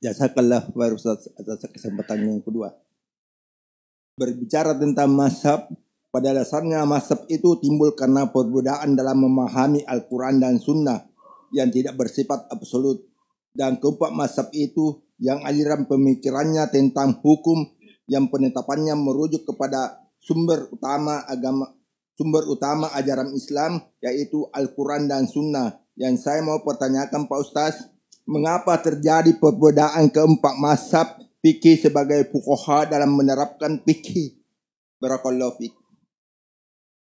Jazakallah wa atas kesempatan yang kedua. Berbicara tentang mazhab, pada dasarnya mazhab itu timbul karena perbedaan dalam memahami Al-Quran dan Sunnah yang tidak bersifat absolut. Dan keempat mazhab itu yang aliran pemikirannya tentang hukum yang penetapannya merujuk kepada sumber utama agama sumber utama ajaran Islam yaitu Al-Quran dan Sunnah. Yang saya mau pertanyakan Pak Ustaz, mengapa terjadi perbedaan keempat mazhab fikih sebagai fuqaha dalam menerapkan fikih. Barakallahu fiik.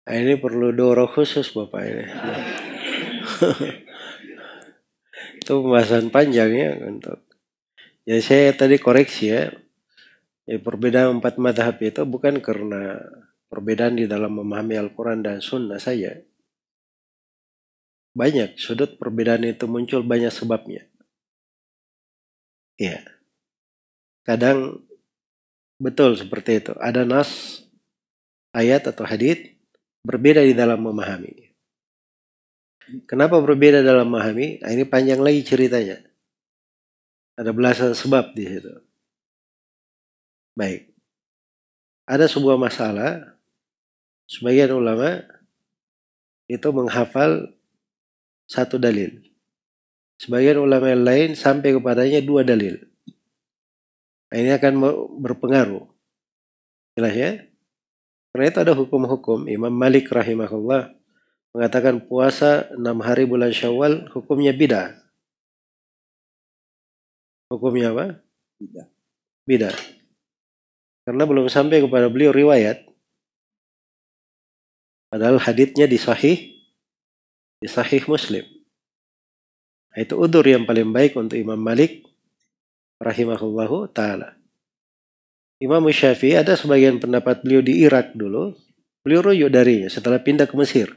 Nah, ini perlu doa khusus Bapak ini. itu pembahasan panjang ya untuk. Ya saya tadi koreksi ya. ya perbedaan empat madhab itu bukan karena perbedaan di dalam memahami Al-Quran dan Sunnah saja. Banyak sudut perbedaan itu muncul banyak sebabnya. Ya. Kadang betul seperti itu. Ada nas, ayat atau hadith berbeda di dalam memahami. Kenapa berbeda dalam memahami? Nah, ini panjang lagi ceritanya. Ada belasan sebab di situ. Baik. Ada sebuah masalah, sebagian ulama itu menghafal satu dalil. Sebagian ulama yang lain sampai kepadanya dua dalil. Nah, ini akan berpengaruh. Jelas ya? Karena itu ada hukum-hukum. Imam Malik rahimahullah mengatakan puasa enam hari bulan syawal hukumnya bida. Hukumnya apa? Bida. Bida. Karena belum sampai kepada beliau riwayat. Padahal haditnya di sahih di sahih Muslim. Itu udur yang paling baik untuk Imam Malik rahimahullahu taala. Imam Syafi'i ada sebagian pendapat beliau di Irak dulu. Beliau rujuk darinya setelah pindah ke Mesir.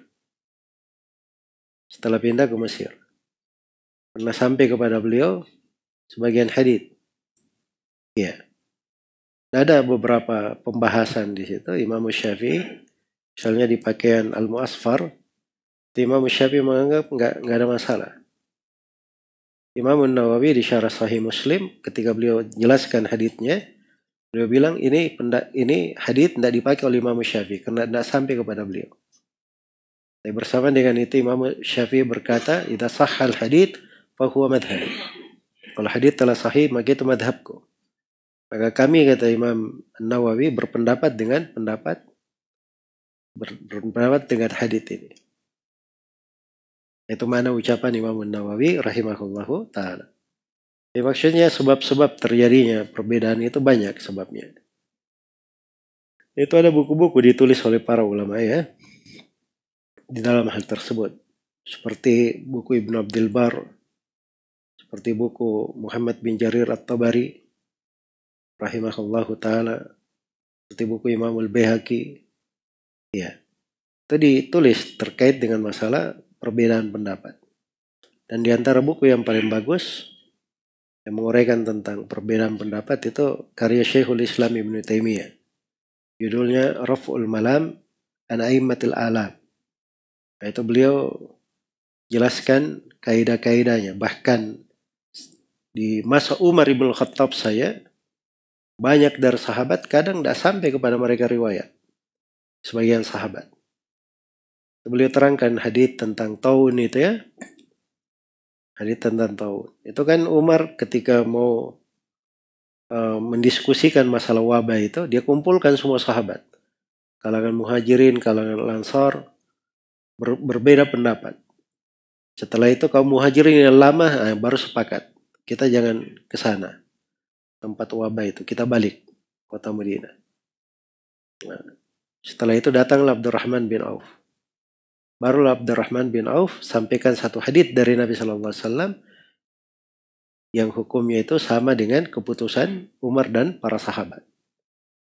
Setelah pindah ke Mesir. Pernah sampai kepada beliau sebagian hadith. Ya. Ada beberapa pembahasan di situ. Imam Syafi'i, misalnya di pakaian Al-Mu'asfar, Imam Syafi'i menganggap nggak ada masalah. Imam Nawawi di syarah Sahih Muslim ketika beliau jelaskan haditnya, beliau bilang ini ini hadit tidak dipakai oleh Imam Syafi'i karena tidak sampai kepada beliau. Tapi bersama dengan itu Imam Syafi'i berkata, "Idza sahhal hadit fahuwa madhhab." Kalau hadit telah sahih maka itu madhabku. Maka kami kata Imam Nawawi berpendapat dengan pendapat berpendapat dengan hadit ini. Itu mana ucapan Imam Nawawi rahimahullahu taala. Ya, maksudnya sebab-sebab terjadinya perbedaan itu banyak sebabnya. Itu ada buku-buku ditulis oleh para ulama ya di dalam hal tersebut. Seperti buku Ibnu Abdul Bar, seperti buku Muhammad bin Jarir At-Tabari rahimahullahu taala, seperti buku Imam Al-Baihaqi. Ya. Itu ditulis terkait dengan masalah perbedaan pendapat. Dan di antara buku yang paling bagus yang menguraikan tentang perbedaan pendapat itu karya Syekhul Islam Ibn Taimiyah. Judulnya Raf'ul Malam an Aimmatil Alam. Itu beliau jelaskan kaidah-kaidahnya. Bahkan di masa Umar Ibn Khattab saya, banyak dari sahabat kadang tidak sampai kepada mereka riwayat. Sebagian sahabat. Beliau terangkan hadith tentang taun itu ya. Hadith tentang taun. Itu kan Umar ketika mau uh, mendiskusikan masalah wabah itu, dia kumpulkan semua sahabat. Kalangan muhajirin, kalangan lansor, ber, berbeda pendapat. Setelah itu kaum muhajirin yang lama nah, baru sepakat. Kita jangan ke sana. Tempat wabah itu. Kita balik kota Madinah. Nah, setelah itu datanglah Abdurrahman bin Auf. Barulah Abdurrahman bin Auf sampaikan satu hadith dari Nabi Shallallahu Alaihi Wasallam yang hukumnya itu sama dengan keputusan Umar dan para sahabat.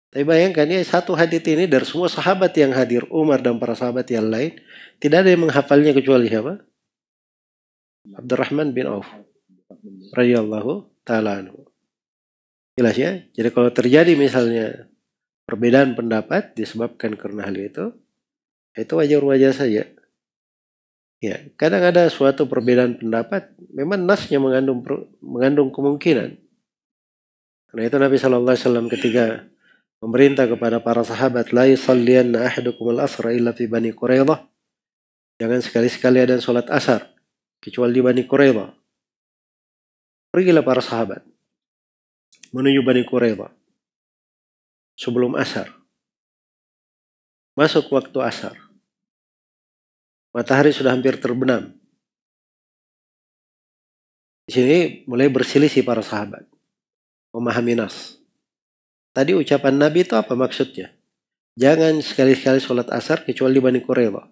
Tapi bayangkan ya satu hadith ini dari semua sahabat yang hadir Umar dan para sahabat yang lain tidak ada yang menghafalnya kecuali siapa? Abdurrahman bin Auf radhiyallahu taala anhu. Jelas ya? Jadi kalau terjadi misalnya perbedaan pendapat disebabkan karena hal itu, itu wajar-wajar saja. Ya, kadang ada suatu perbedaan pendapat, memang nasnya mengandung mengandung kemungkinan Karena itu Nabi Shallallahu Alaihi Wasallam ketika memerintah kepada para sahabat, la yusallianna al-asra illa fi bani Quraidah. Jangan sekali-sekali ada sholat asar kecuali di Bani Quraidah. Pergilah para sahabat menuju Bani Quraidah sebelum asar. Masuk waktu asar. Matahari sudah hampir terbenam. Di sini mulai berselisih para sahabat. Memahami nas. Tadi ucapan Nabi itu apa maksudnya? Jangan sekali-sekali sholat asar kecuali di Bani Quraidah.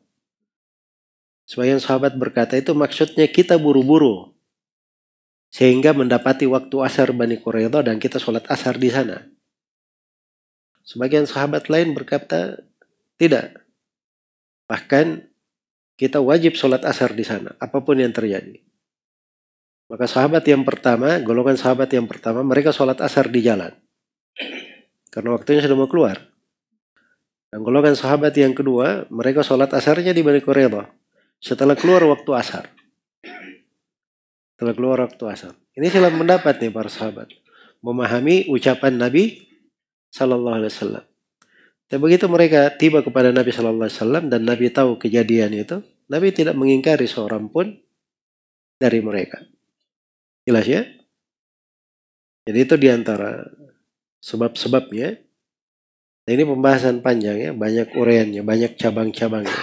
Sebagian sahabat berkata itu maksudnya kita buru-buru. Sehingga mendapati waktu asar Bani Quraidah dan kita sholat asar di sana. Sebagian sahabat lain berkata tidak. Bahkan kita wajib sholat asar di sana, apa pun yang terjadi. Maka sahabat yang pertama, golongan sahabat yang pertama, mereka sholat asar di jalan. Karena waktunya sudah mau keluar. Dan golongan sahabat yang kedua, mereka sholat asarnya di Bani Quraidah. Setelah keluar waktu asar. Setelah keluar waktu asar. Ini silam pendapat nih para sahabat. Memahami ucapan Nabi Sallallahu Alaihi Wasallam. Dan begitu mereka tiba kepada Nabi Sallallahu Alaihi Wasallam dan Nabi tahu kejadian itu, Nabi tidak mengingkari seorang pun dari mereka. Jelas ya? Jadi itu di antara sebab-sebabnya. Nah, ini pembahasan panjang ya, banyak uraiannya, banyak cabang-cabangnya.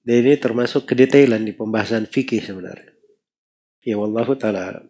Dan ini termasuk kedetailan di pembahasan fikih sebenarnya. Ya wallahu taala